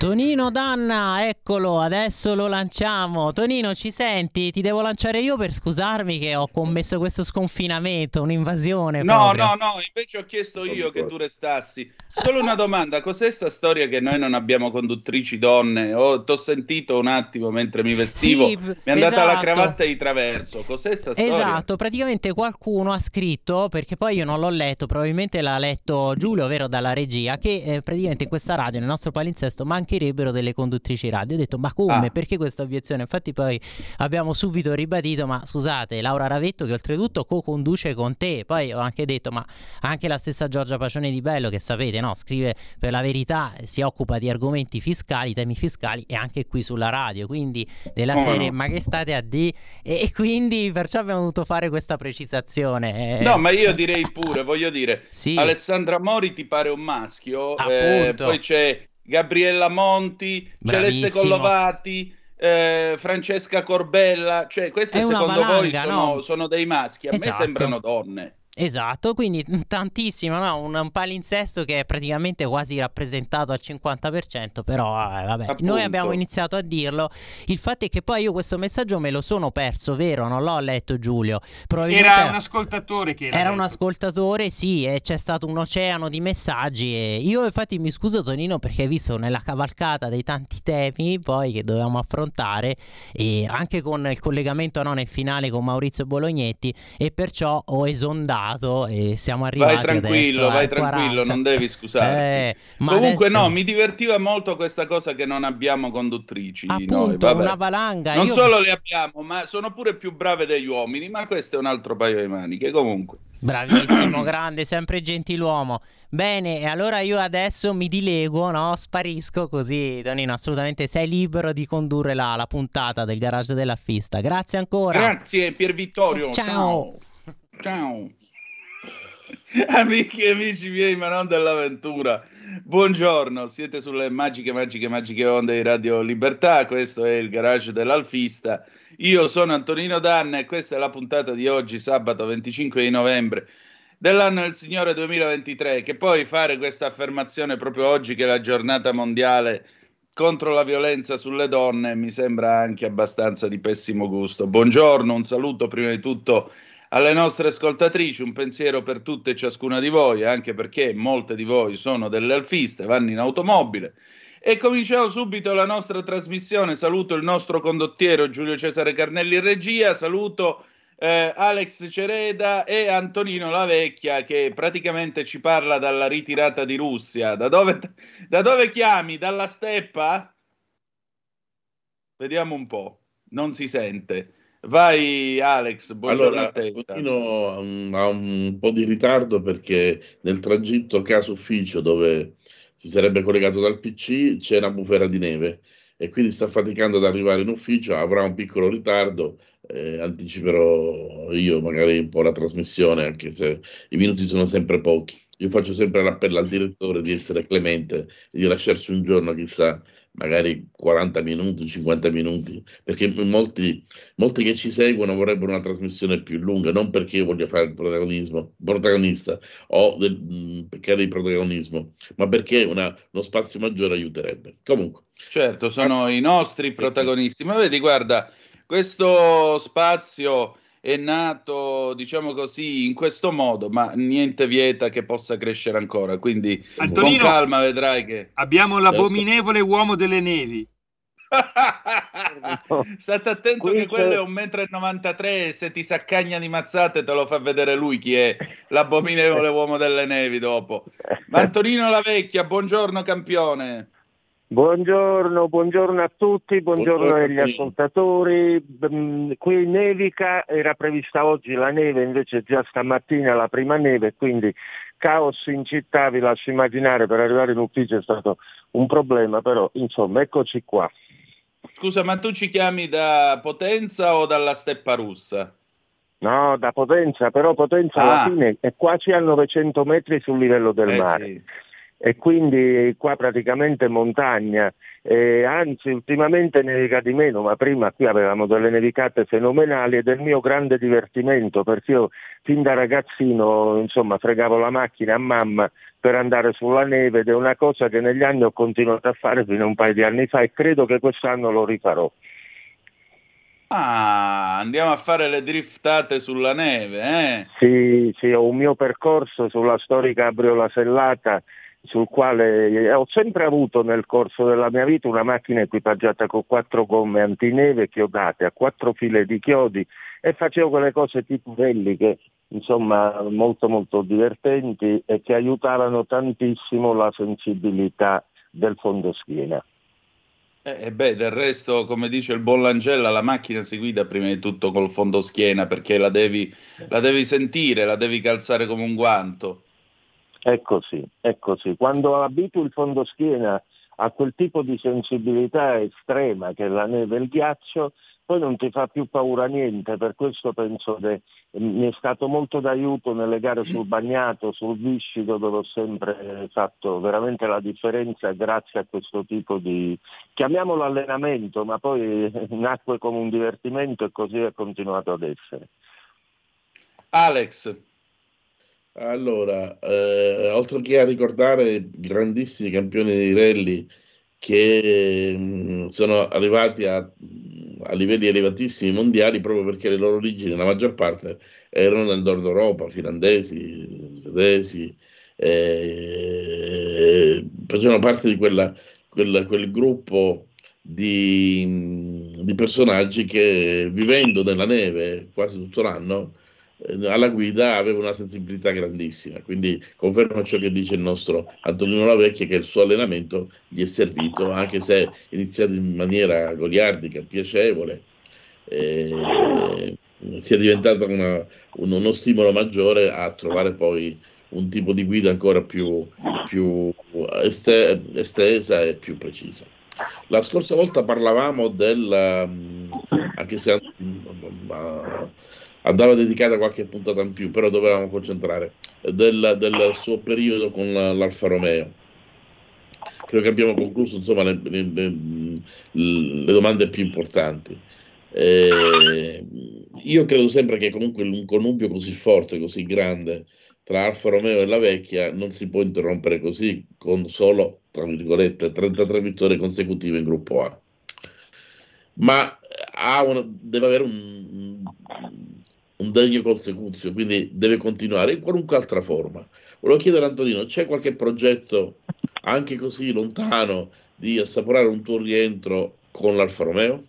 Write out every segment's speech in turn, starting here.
Tonino Danna, eccolo, adesso lo lanciamo. Tonino, ci senti? Ti devo lanciare io per scusarmi che ho commesso questo sconfinamento, un'invasione. No, proprio. no, no, invece ho chiesto io che tu restassi. Solo una domanda, cos'è sta storia che noi non abbiamo conduttrici donne? Oh, t'ho sentito un attimo mentre mi vestivo, Sì, mi è andata la esatto. cravatta di traverso. Cos'è sta storia? Esatto, praticamente qualcuno ha scritto, perché poi io non l'ho letto, probabilmente l'ha letto Giulio, ovvero dalla regia, che eh, praticamente in questa radio, nel nostro palinsesto, mancherebbero delle conduttrici radio. Ho detto, ma come? Ah. Perché questa obiezione? Infatti poi abbiamo subito ribadito, ma scusate, Laura Ravetto che oltretutto co-conduce con te, poi ho anche detto, ma anche la stessa Giorgia Pacione di Bello, che sapete, no? Scrive per la verità, si occupa di argomenti fiscali, temi fiscali, e anche qui sulla radio, quindi della Oh, serie, ma che state a di? E, quindi perciò abbiamo dovuto fare questa precisazione. eh. No, ma io direi pure, voglio dire, Sì. Alessandra Mori ti pare un maschio, eh, poi c'è Gabriella Monti, Celeste Bravissimo. Collovati, eh, Francesca Corbella, cioè queste secondo voi valanga, sono, no? sono dei maschi, a Esatto. me sembrano donne. Esatto, quindi tantissimo, no? un, un palinsesto che è praticamente quasi rappresentato al 50%, però eh, vabbè, Appunto. noi abbiamo iniziato a dirlo. Il fatto è che poi io questo messaggio me lo sono perso, vero? Non l'ho letto Giulio. Probabilmente Era un ascoltatore che era. Era un detto. ascoltatore, sì, e c'è stato un oceano di messaggi. E io, infatti, mi scuso, Tonino, perché hai visto nella cavalcata dei tanti temi poi che dovevamo affrontare, e anche con il collegamento no, nel finale con Maurizio Bolognetti, e perciò ho esondato e siamo arrivati. Vai tranquillo, adesso vai tranquillo, 40. non devi scusarti. Eh, Comunque adesso- no, mi divertiva molto questa cosa che non abbiamo conduttrici noi, Appunto, vabbè. una valanga. Non io- solo le abbiamo, ma sono pure più brave degli uomini, ma questo è un altro paio di maniche. Comunque, Bravissimo, grande, sempre gentiluomo. Bene, e allora io adesso mi dilego, no? Sparisco così, Tonino, assolutamente sei libero di condurre la, la puntata del garage dell'affista. Grazie ancora. grazie Pier Vittorio. Ciao. Ciao. Ciao. Amici e amici miei, ma non dell'avventura. Buongiorno, siete sulle magiche, magiche, magiche onde di Radio Libertà. Questo è il garage dell'Alfista. Io sono Antonino Danna e questa è la puntata di oggi, sabato 25 di novembre dell'anno del Signore 2023. Che poi fare questa affermazione proprio oggi, che è la giornata mondiale contro la violenza sulle donne, mi sembra anche abbastanza di pessimo gusto. Buongiorno, un saluto prima di tutto alle nostre ascoltatrici, un pensiero per tutte e ciascuna di voi, anche perché molte di voi sono delle alfiste, vanno in automobile. E cominciamo subito la nostra trasmissione. Saluto il nostro condottiero Giulio Cesare Carnelli in regia, saluto eh, Alex Cereda e Antonino La Vecchia che praticamente ci parla dalla ritirata di Russia. Da dove, da dove chiami? Dalla steppa? Vediamo un po', non si sente. Vai Alex, buongiorno Allora, a te. continuo um, a un po' di ritardo perché nel tragitto casa ufficio dove si sarebbe collegato dal PC c'è una bufera di neve e quindi sta faticando ad arrivare in ufficio, avrà un piccolo ritardo, eh, anticiperò io magari un po' la trasmissione anche se i minuti sono sempre pochi. Io faccio sempre l'appello al direttore di essere clemente e di lasciarci un giorno, chissà, magari 40 minuti, 50 minuti, perché molti molti che ci seguono vorrebbero una trasmissione più lunga, non perché io voglia fare il protagonismo, protagonista o del, peccare di protagonismo, ma perché una- uno spazio maggiore aiuterebbe. Comunque, Certo, sono i nostri protagonisti. Ma vedi, guarda, questo spazio è nato, diciamo così, in questo modo, ma niente vieta che possa crescere ancora. Quindi Antonino, con calma vedrai che. abbiamo l'abominevole uomo delle nevi. State attento Qui che quello c'è- è un 1,93 m e se ti saccagna di mazzate te lo fa vedere lui chi è l'abominevole uomo delle nevi dopo. Ma Antonino La Vecchia, buongiorno campione. Buongiorno, buongiorno a tutti, buongiorno Buongiorno, agli ascoltatori. Mm, Qui nevica, era prevista oggi la neve, invece già stamattina la prima neve, quindi caos in città, vi lascio immaginare, per arrivare in ufficio è stato un problema, però insomma eccoci qua. Scusa, ma tu ci chiami da Potenza o dalla Steppa Russa? No, da Potenza, però Potenza Ah. alla fine è quasi a 900 metri sul livello del Eh, mare. sì. E quindi qua praticamente montagna, eh, anzi ultimamente nevica di meno, ma prima qui avevamo delle nevicate fenomenali ed è il mio grande divertimento perché io fin da ragazzino insomma fregavo la macchina a mamma per andare sulla neve ed è una cosa che negli anni ho continuato a fare fino a un paio di anni fa e credo che quest'anno lo rifarò. Ah, andiamo a fare le driftate sulla neve, eh? Sì, sì, ho un mio percorso sulla storica Abriola Sellata sul quale ho sempre avuto nel corso della mia vita una macchina equipaggiata con quattro gomme antineve chiodate a quattro file di chiodi e facevo quelle cose tipo belliche, insomma molto molto divertenti e che aiutavano tantissimo la sensibilità del fondoschiena. Eh, beh, del resto, come dice il buon Langella, la macchina si guida prima di tutto col fondoschiena perché la devi, la devi sentire, la devi calzare come un guanto. È così, è così. Quando abitui il fondoschiena a quel tipo di sensibilità estrema che è la neve e il ghiaccio, poi non ti fa più paura niente, per questo penso che mi è stato molto d'aiuto nelle gare sul bagnato, sul viscido, dove ho sempre fatto veramente la differenza grazie a questo tipo di, chiamiamolo allenamento, ma poi nacque come un divertimento e così è continuato ad essere. Alex, allora, eh, oltre che a ricordare grandissimi campioni di rally che mh, mm, sono arrivati a, a, livelli elevatissimi mondiali proprio perché le loro origini, la maggior parte, erano nel nord Europa, finlandesi, svedesi, eh, facevano parte di quella, quella, quel gruppo di, di personaggi che vivendo nella neve quasi tutto l'anno alla guida aveva una sensibilità grandissima, quindi confermo ciò che dice il nostro Antonino Lavecchia che il suo allenamento gli è servito, anche se iniziato in maniera goliardica, piacevole, eh, sia diventato una, un, uno stimolo maggiore a trovare poi un tipo di guida ancora più, più este, estesa e più precisa. La scorsa volta parlavamo del, mm, anche se uh, andava dedicata qualche puntata in più, però dovevamo concentrare, del, del suo periodo con l'Alfa Romeo. Credo che abbiamo concluso insomma, le, le, le, le domande più importanti. Eh, io credo sempre che comunque un connubio così forte, così grande tra Alfa Romeo e la vecchia non si può interrompere così con solo, tra virgolette, 33 vittorie consecutive in gruppo A. Ma una, deve avere un, un degno consecuzio, quindi deve continuare in qualunque altra forma. Volevo chiedere a Antonino, c'è qualche progetto anche così lontano di assaporare un tuo rientro con l'Alfa Romeo?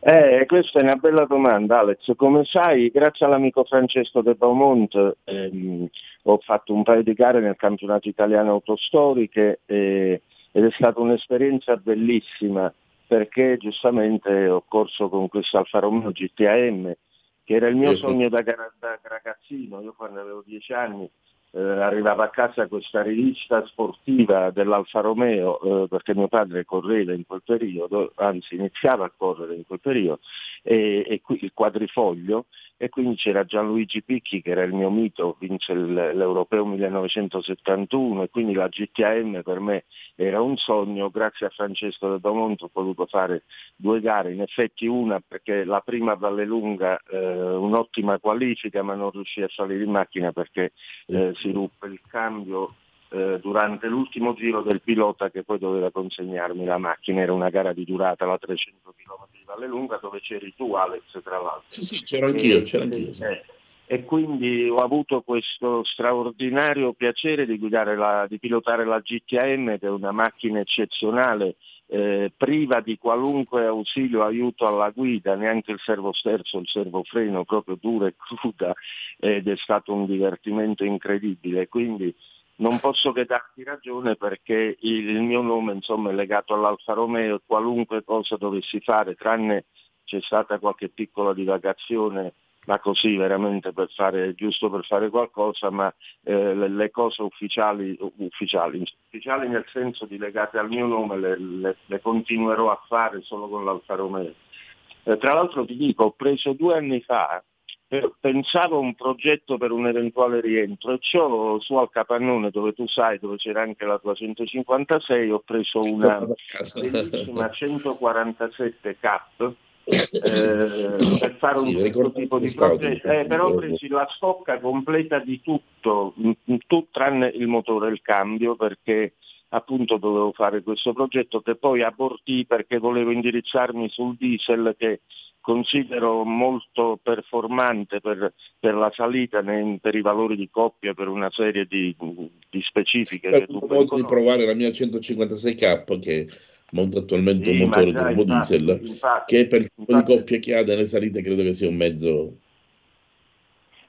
Eh, questa è una bella domanda Alex. Come sai, grazie all'amico Francesco De Beaumont ehm, ho fatto un paio di gare nel campionato italiano autostoriche eh, ed è stata un'esperienza bellissima perché giustamente ho corso con questo Alfa Romeo GTAM che era il mio sogno da, da ragazzino, io quando avevo dieci anni eh, arrivava a casa questa rivista sportiva dell'Alfa Romeo, eh, perché mio padre correva in quel periodo, anzi iniziava a correre in quel periodo, e, e qui, il quadrifoglio, e quindi c'era Gianluigi Picchi che era il mio mito, vince l'Europeo 1971 e quindi la GTAM per me era un sogno, grazie a Francesco De Domonto ho potuto fare due gare, in effetti una perché la prima a Vallelunga eh, un'ottima qualifica ma non riuscì a salire in macchina perché eh, si ruppe il cambio eh, durante l'ultimo giro del pilota che poi doveva consegnarmi la macchina, era una gara di durata, la 300 km di Vallelunga dove c'eri tu Alex tra l'altro. Sì, sì, c'ero anch'io, c'ero anch'io. Sì. Eh, e quindi ho avuto questo straordinario piacere di, la, di pilotare la GTM che è una macchina eccezionale eh, priva di qualunque ausilio aiuto alla guida, neanche il servo sterzo, il servo freno proprio dura e cruda ed è stato un divertimento incredibile. Quindi non posso che darti ragione perché il, mio nome insomma, è legato all'Alfa Romeo e qualunque cosa dovessi fare, tranne c'è stata qualche piccola divagazione ma così veramente per fare, giusto per fare qualcosa, ma eh, le, le, cose ufficiali, ufficiali, ufficiali, nel senso di legate al mio nome le, le, le continuerò a fare solo con l'Alfa Romeo. Eh, tra l'altro ti dico, ho preso due anni fa pensavo a un progetto per un eventuale rientro e ciò su al capannone dove tu sai dove c'era anche la tua 156 ho preso una bellissima 147 cap eh, per fare un certo tipo di progetto eh, però ho preso la stocca completa di tutto tutto tranne il motore e il cambio perché appunto dovevo fare questo progetto che poi abortì perché volevo indirizzarmi sul diesel che considero molto performante per, per la salita nei, per i valori di coppia, per una serie di, di specifiche. Ho modo di provare la mia 156K che monta attualmente sì, un motore turbo diesel infatti, che per il tipo di coppia che ha nelle salite credo che sia un mezzo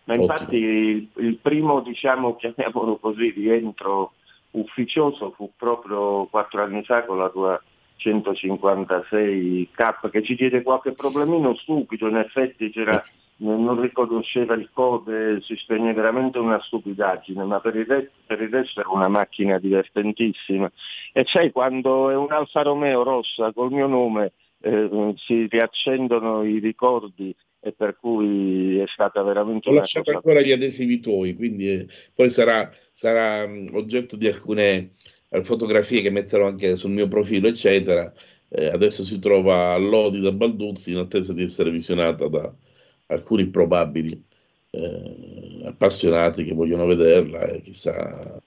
ma infatti il, il, primo diciamo chiamiamolo così rientro ufficioso fu proprio quattro anni fa con la tua 156K che ci diede qualche problemino stupido, in effetti c'era, non riconosceva il code, si spegne veramente una stupidaggine, ma per il, resto, per il resto era una macchina divertentissima. E sai, quando è un Alfa Romeo rossa col mio nome eh, si riaccendono i ricordi e per cui è stata veramente... Ho lasciato cosa... ancora gli adesivi tuoi, quindi eh, poi sarà, sarà um, oggetto di alcune eh, fotografie che metterò anche sul mio profilo, eccetera. Eh, adesso si trova a Lodi da Balduzzi in attesa di essere visionata da alcuni probabili eh, appassionati che vogliono vederla e chissà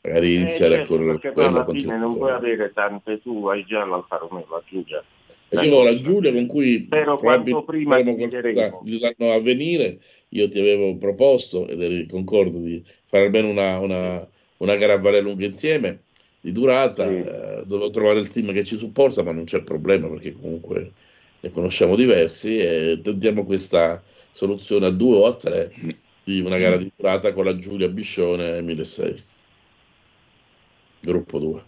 magari eh, iniziare certo, a correre perché alla fine non puoi avere tante tu hai già l'Alfa Romeo la Giulia. E io ho la Giulia con cui però quanto prima l'anno a venire io ti avevo proposto ed eri concordo di fare almeno una, una, una gara a Valle Lunga insieme di durata, sì. eh, dovevo trovare il team che ci supporta, ma non c'è problema perché comunque ne conosciamo diversi e tentiamo questa soluzione a due o a tre di una gara di durata con la Giulia Biscione 1006, gruppo 2.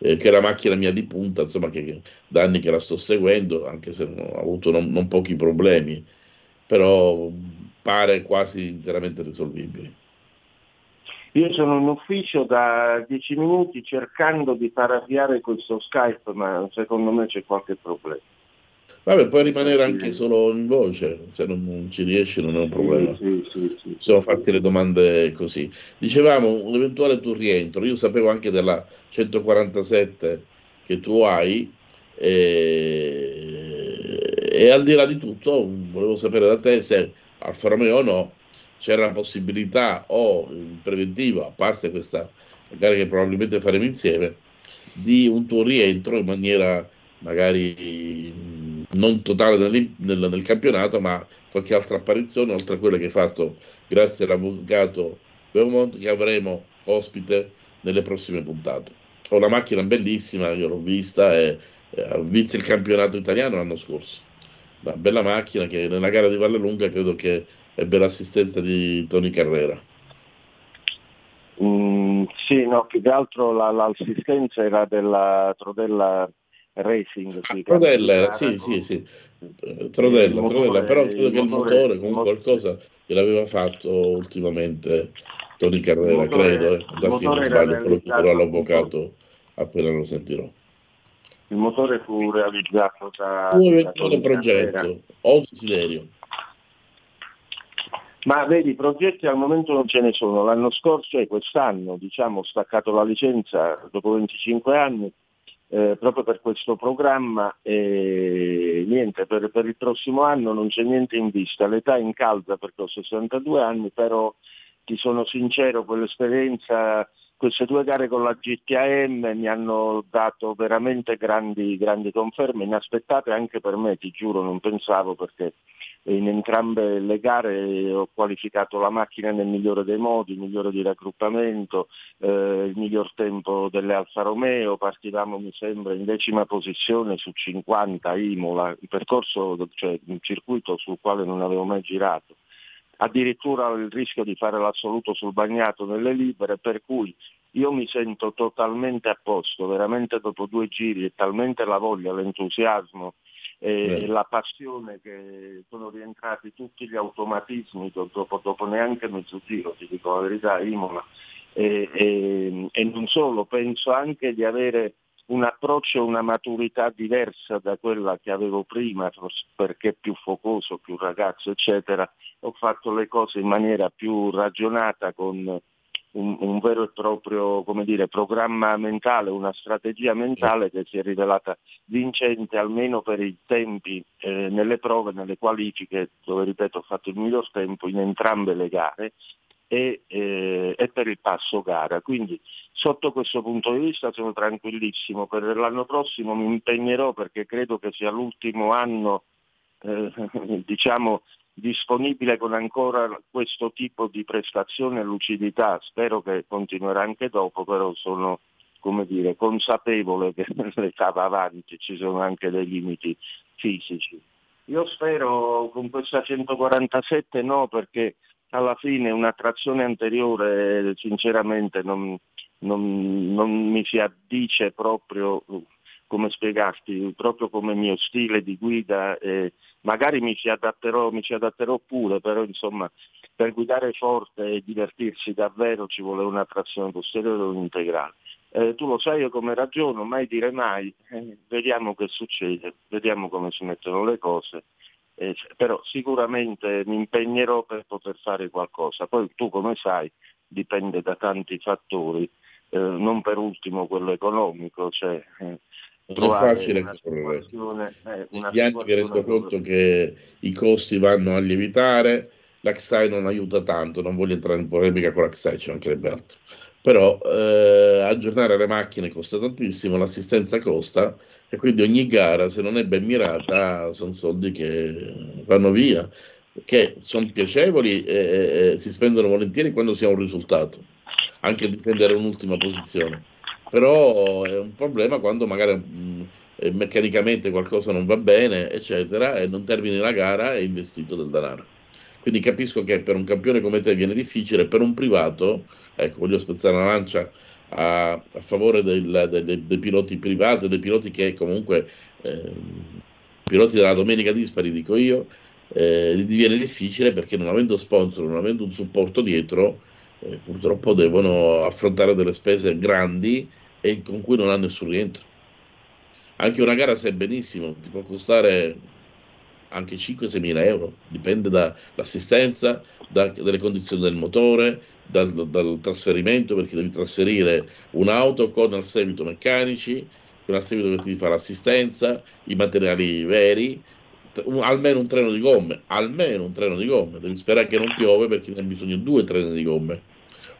Eh, che è la macchina mia di punta, insomma, che, che, da anni che la sto seguendo, anche se ho avuto non, non pochi problemi, però pare quasi interamente risolvibile. Io sono in ufficio da dieci minuti cercando di far avviare questo Skype, ma secondo me c'è qualche problema. Vabbè, puoi rimanere anche solo in voce, se non, ci riesci non è un problema. Sì, sì, sì, Possiamo farti le domande così. Dicevamo, un eventuale tuo rientro, io sapevo anche della 147 che tu hai e, e al di là di tutto volevo sapere da te se Alfa Romeo o no c'era la possibilità o in preventiva, a parte questa gara che probabilmente faremo insieme, di un tuo rientro in maniera magari non totale nel, nel, nel, campionato, ma qualche altra apparizione, oltre a quella che hai fatto grazie all'avvocato Beaumont che avremo ospite nelle prossime puntate. Ho una macchina bellissima, io l'ho vista e, e ha vinto il campionato italiano l'anno scorso. Una bella macchina che nella gara di Valle Lunga credo che ebbe l'assistenza di Tony Carrera. Mm, sì, no, più che altro la, l'assistenza era della Trodella Racing. Sì, Trodella sì, sì, sì, Trodella, motore, Trodella, però credo che il motore, comunque qualcosa gliel'aveva fatto ultimamente Tony Carrera, motore, credo, eh. da sì, non sbaglio, quello che dirò l'avvocato appena lo sentirò. Il motore fu realizzato da... Un eventuale progetto o desiderio. Ma vedi, progetti al momento non ce ne sono. L'anno scorso e quest'anno, diciamo, ho staccato la licenza dopo 25 anni eh, proprio per questo programma e niente, per, per, il prossimo anno non c'è niente in vista. L'età incalza perché ho 62 anni, però ti sono sincero, quell'esperienza queste due gare con la GTAM mi hanno dato veramente grandi, grandi conferme, inaspettate anche per me, ti giuro, non pensavo perché in entrambe le gare ho qualificato la macchina nel migliore dei modi, il migliore di raggruppamento, eh, il miglior tempo delle Alfa Romeo, partivamo mi sembra in decima posizione su 50 Imola, il percorso, cioè un circuito sul quale non avevo mai girato. Addirittura il rischio di fare l'assoluto sul bagnato nelle libere, per cui io mi sento totalmente a posto, veramente dopo due giri e talmente la voglia, l'entusiasmo e la passione che sono rientrati tutti gli automatismi dopo, dopo neanche mezzo giro, ti dico la verità, Imola. E, e, e non solo, penso anche di avere un approccio, una maturità diversa da quella che avevo prima, perché più focoso, più ragazzo, eccetera. Ho fatto le cose in maniera più ragionata con un, un, vero e proprio dire, programma mentale, una strategia mentale che si è rivelata vincente almeno per i tempi eh, nelle prove, nelle qualifiche, dove ripeto ho fatto il miglior tempo in entrambe le gare e, eh, e, per il passo gara. Quindi sotto questo punto di vista sono tranquillissimo. Per l'anno prossimo mi impegnerò perché credo che sia l'ultimo anno eh, diciamo, disponibile con ancora questo tipo di prestazione e lucidità. Spero che continuerà anche dopo, però sono come dire, consapevole che l'età va avanti, ci sono anche dei limiti fisici. Io spero con questa 147 no, perché alla fine un'attrazione anteriore sinceramente non, non, non mi si addice proprio come spiegarti, proprio come mio stile di guida, eh, magari mi ci, adatterò, mi ci adatterò pure, però insomma per guidare forte e divertirsi davvero ci vuole una trazione posteriore integrale. Eh, tu lo sai io come ragiono, mai dire mai, eh, vediamo che succede, vediamo come si mettono le cose, eh, però sicuramente mi impegnerò per poter fare qualcosa. Poi tu come sai dipende da tanti fattori, eh, non per ultimo quello economico, cioè eh, non è facile correre. Eh, Negli anni mi rendo conto che i costi vanno a lievitare, l'Axai non aiuta tanto, non voglio entrare in polemica con l'Axai, ci mancherebbe altro. Però eh, aggiornare le macchine costa tantissimo, l'assistenza costa e quindi ogni gara, se non è ben mirata, sono soldi che vanno via, che sono piacevoli e, e si spendono volentieri quando si ha un risultato, anche difendere un'ultima posizione però è un problema quando magari mh, eh, meccanicamente qualcosa non va bene, eccetera, e non termini la gara e investito del denaro. Quindi capisco che per un campione come te viene difficile, per un privato, ecco, voglio spezzare una lancia a, a favore del, del, dei piloti privati, dei piloti che comunque, eh, piloti della domenica dispari, dico io, eh, diviene difficile perché non avendo sponsor, non avendo un supporto dietro, eh, purtroppo devono affrontare delle spese grandi e con cui non hanno nessun rientro. Anche una gara, se benissimo, ti può costare anche 5-6 mila euro, dipende dall'assistenza, da, dalle condizioni del motore, dal, dal, trasferimento, perché devi trasferire un'auto con al seguito meccanici, con al seguito che ti fa l'assistenza, i materiali veri, un, almeno un treno di gomme, almeno un treno di gomme, devi sperare che non piove perché ne hai bisogno di due treni di gomme,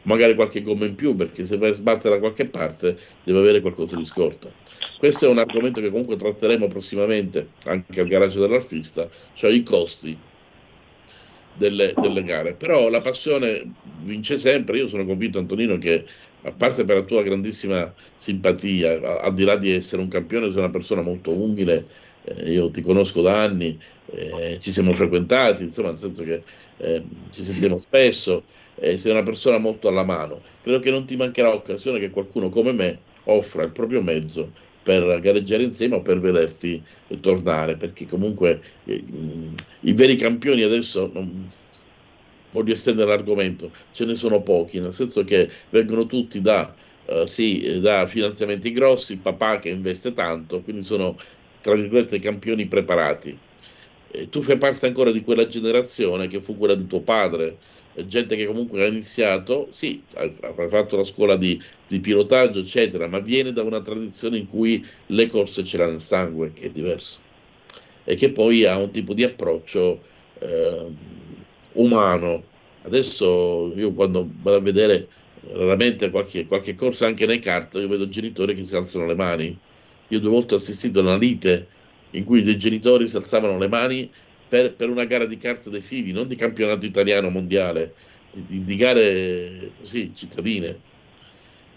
magari qualche gomma in più perché se vai a sbattere da qualche parte deve avere qualcosa di scorta. Questo è un argomento che comunque tratteremo prossimamente anche al garage dell'artista, cioè i costi delle, delle, gare. Però la passione vince sempre. Io sono convinto, Antonino, che a parte per la tua grandissima simpatia, al di là di essere un campione, sei una persona molto umile eh, io ti conosco da anni, eh, ci siamo frequentati, insomma, nel senso che eh, ci sentiamo spesso, eh, sei una persona molto alla mano. Credo che non ti mancherà occasione che qualcuno come me offra il proprio mezzo per gareggiare insieme o per vederti tornare, perché comunque eh, i veri campioni adesso non, voglio estendere l'argomento, ce ne sono pochi, nel senso che vengono tutti da, uh, sì, da finanziamenti grossi, il papà che investe tanto, quindi sono tra virgolette, campioni preparati. E tu fai parte ancora di quella generazione che fu quella di tuo padre, gente che comunque ha iniziato, sì, hai fatto la scuola di, di, pilotaggio, eccetera, ma viene da una tradizione in cui le corse ce l'ha nel sangue, che è diverso, e che poi ha un tipo di approccio eh, umano. Adesso io quando vado a vedere raramente qualche, qualche corsa anche nei kart, io vedo genitori che si alzano le mani io due volte ho assistito a una lite in cui dei genitori si alzavano le mani per, per una gara di carte dei figli, non di campionato italiano mondiale, di, di, gare così cittadine.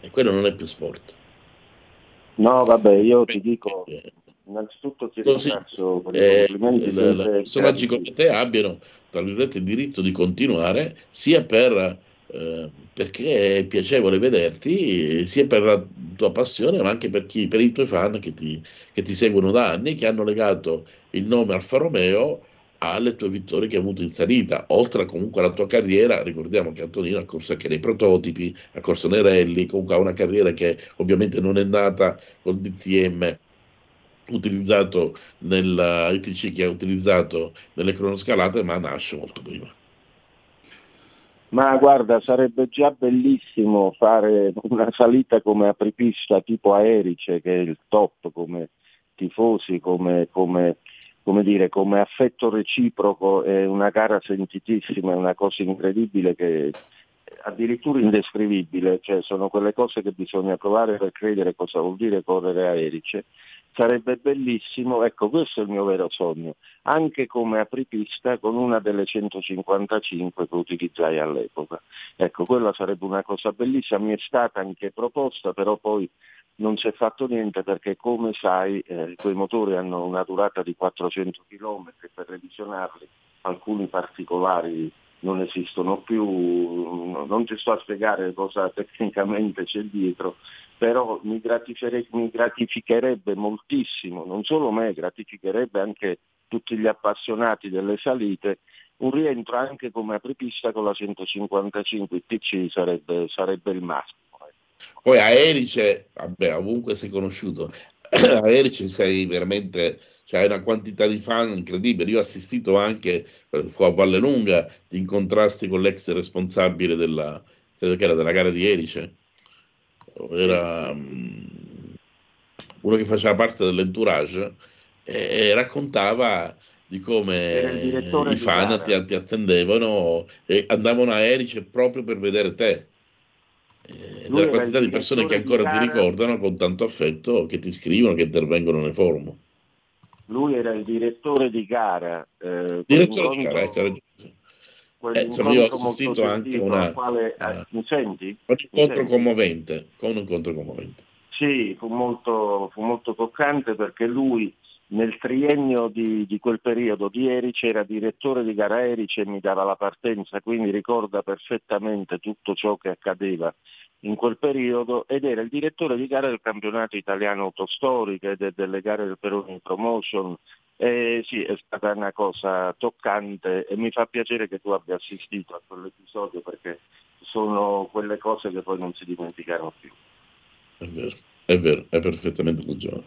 E quello non è più sport. No, vabbè, io ti dico, innanzitutto ti ringrazio per i complimenti. Eh, personaggi come te abbiano, tra virgolette, il diritto di continuare sia per eh, perché è piacevole vederti sia per la tua passione ma anche per, chi, per i tuoi fan che ti, che ti seguono da anni che hanno legato il nome Alfa Romeo alle tue vittorie che hai avuto in salita, oltre comunque alla tua carriera, ricordiamo che Antonino ha corso anche nei prototipi, ha corso nei rally, comunque ha una carriera che ovviamente non è nata col DTM utilizzato nella ITC che ha utilizzato nelle cronoscalate, ma nasce molto prima. Ma guarda, sarebbe già bellissimo fare una salita come apripista tipo Aerice, che è il top come tifosi, come, come, come, dire, come affetto reciproco, è una gara sentitissima, è una cosa incredibile che addirittura indescrivibile, cioè sono quelle cose che bisogna provare per credere cosa vuol dire correre a Erice sarebbe bellissimo, ecco questo è il mio vero sogno, anche come apripista con una delle 155 che utilizzai all'epoca. Ecco, quella sarebbe una cosa bellissima, mi è stata anche proposta, però poi non si è fatto niente perché come sai eh, quei motori hanno una durata di 400 km per revisionarli, alcuni particolari non esistono più, non ti sto a spiegare cosa tecnicamente c'è dietro, però mi, mi gratificherebbe moltissimo, non solo me, gratificherebbe anche tutti gli appassionati delle salite, un rientro anche come apripista con la 155 TC sarebbe, sarebbe il massimo. Ecco. Poi a Erice, vabbè, ovunque sei conosciuto, a Erice sei veramente cioè hai una quantità di fan incredibile. Io ho assistito anche fu a Valle Lunga di incontrasti con l'ex responsabile della, credo che era della gara di Erice. Era um, uno che faceva parte dell'entourage e, e raccontava di come i fan ti, ti, attendevano e andavano a Erice proprio per vedere te. E della quantità di persone che ancora ti ricordano con tanto affetto, che ti scrivono, che intervengono nei forum lui era il direttore di gara. Eh, direttore di gara, ecco. Eh, insomma, io ho assistito anche a una, quale, uh, mi senti? un incontro commovente, con un incontro commovente. Sì, fu molto, fu molto toccante perché lui nel triennio di, di, quel periodo di Erice era direttore di gara Erice e mi dava la partenza, quindi ricorda perfettamente tutto ciò che accadeva in quel periodo ed era il direttore di gara del campionato italiano autostoriche e delle gare del Peroni Promotion. E sì, è stata una cosa toccante e mi fa piacere che tu abbia assistito a quell'episodio perché sono quelle cose che poi non si dimenticano più. È vero, è vero, hai perfettamente ragione.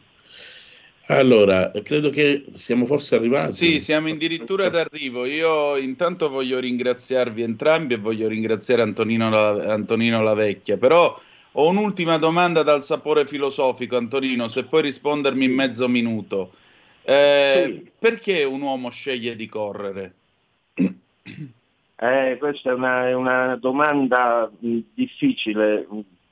Allora, credo che siamo forse arrivati. Sì, siamo addirittura d'arrivo. Io intanto voglio ringraziarvi entrambi e voglio ringraziare Antonino, Antonino Lavecchia, però ho un'ultima domanda dal sapore filosofico, Antonino, se puoi rispondermi in mezzo minuto. Eh, sì. Perché un uomo sceglie di correre? Eh, questa è una, è una domanda difficile,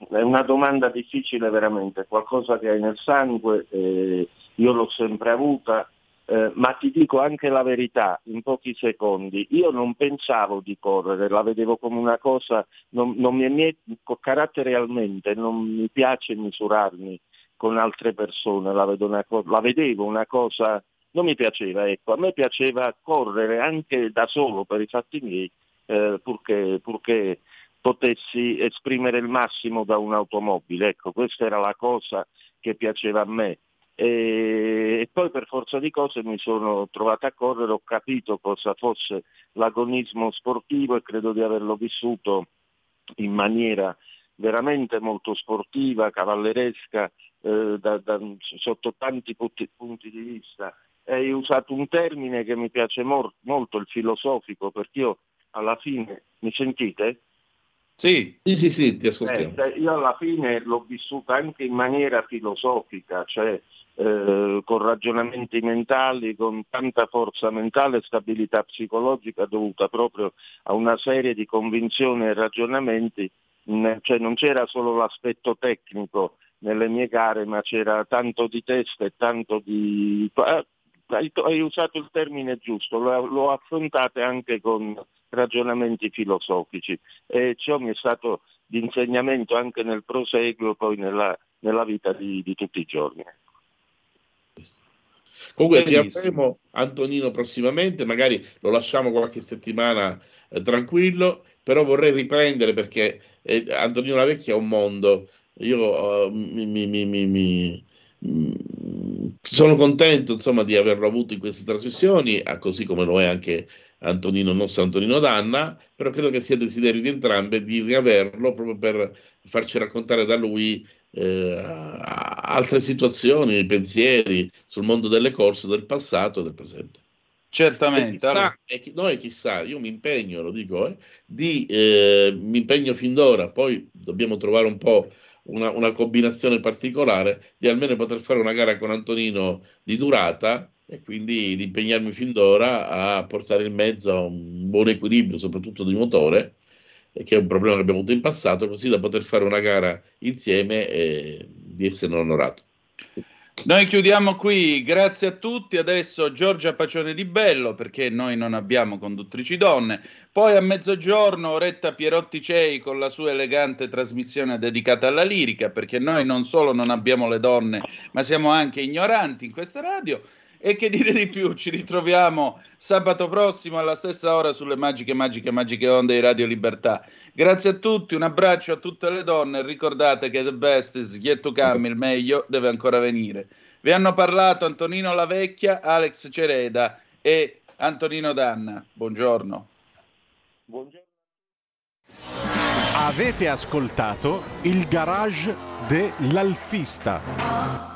è una domanda difficile veramente, qualcosa che hai nel sangue, eh, io l'ho sempre avuta, eh, ma ti dico anche la verità in pochi secondi, io non pensavo di correre, la vedevo come una cosa, non, non mi è caratterialmente, non mi piace misurarmi con altre persone, la, una, la vedevo una cosa, non mi piaceva, ecco, a me piaceva correre anche da solo per i fatti miei, eh, purché, purché potessi esprimere il massimo da un'automobile. Ecco, questa era la cosa che piaceva a me. E, e, poi per forza di cose mi sono trovato a correre, ho capito cosa fosse l'agonismo sportivo e credo di averlo vissuto in maniera veramente molto sportiva, cavalleresca, eh, da, da, sotto tanti punti, punti, di vista. Hai usato un termine che mi piace mor- molto, il filosofico, perché io alla fine, mi sentite? Sì, sì, sì, sì ti ascoltiamo. Eh, io alla fine l'ho vissuta anche in maniera filosofica, cioè eh, con ragionamenti mentali, con tanta forza mentale e stabilità psicologica dovuta proprio a una serie di convinzioni e ragionamenti, mh, cioè non c'era solo l'aspetto tecnico nelle mie gare, ma c'era tanto di testa e tanto di... Eh, hai, hai usato il termine giusto, lo, lo affrontate anche con ragionamenti filosofici e ciò mi è stato di insegnamento anche nel proseguo poi nella, nella vita di, di, tutti i giorni. Comunque riavremo Antonino prossimamente, magari lo lasciamo qualche settimana eh, tranquillo, però vorrei riprendere perché eh, Antonino la Vecchia è un mondo. Io uh, mi, mi, mi, mi, sono contento insomma, di averlo avuto in queste trasmissioni, così come lo è anche Antonino, nostro Antonino Danna, però credo che sia desiderio di entrambe di riaverlo proprio per farci raccontare da lui eh, altre situazioni, pensieri sul mondo delle corse del passato e del presente. Certamente. E chissà, e noi chissà, io mi impegno, lo dico, eh, di, eh, mi impegno fin d'ora, poi dobbiamo trovare un po' una, una, combinazione particolare di almeno poter fare una gara con Antonino di durata e quindi di impegnarmi fin d'ora a portare il mezzo a un buon equilibrio, soprattutto di motore, che è un problema che abbiamo avuto in passato, così da poter fare una gara insieme e di essere onorato. Noi chiudiamo qui, grazie a tutti. Adesso Giorgia Pacione di Bello, perché noi non abbiamo conduttrici donne. Poi a mezzogiorno Oretta Pierotti Cei con la sua elegante trasmissione dedicata alla lirica, perché noi non solo non abbiamo le donne, ma siamo anche ignoranti in questa radio. E che dire di più? Ci ritroviamo sabato prossimo alla stessa ora sulle magiche, magiche, magiche onde di Radio Libertà. Grazie a tutti, un abbraccio a tutte le donne. Ricordate che the best is yet to come, il meglio deve ancora venire. Vi hanno parlato Antonino Lavecchia, Alex Cereda e Antonino Danna. Buongiorno. Buongiorno. Avete ascoltato il garage dell'Alfista.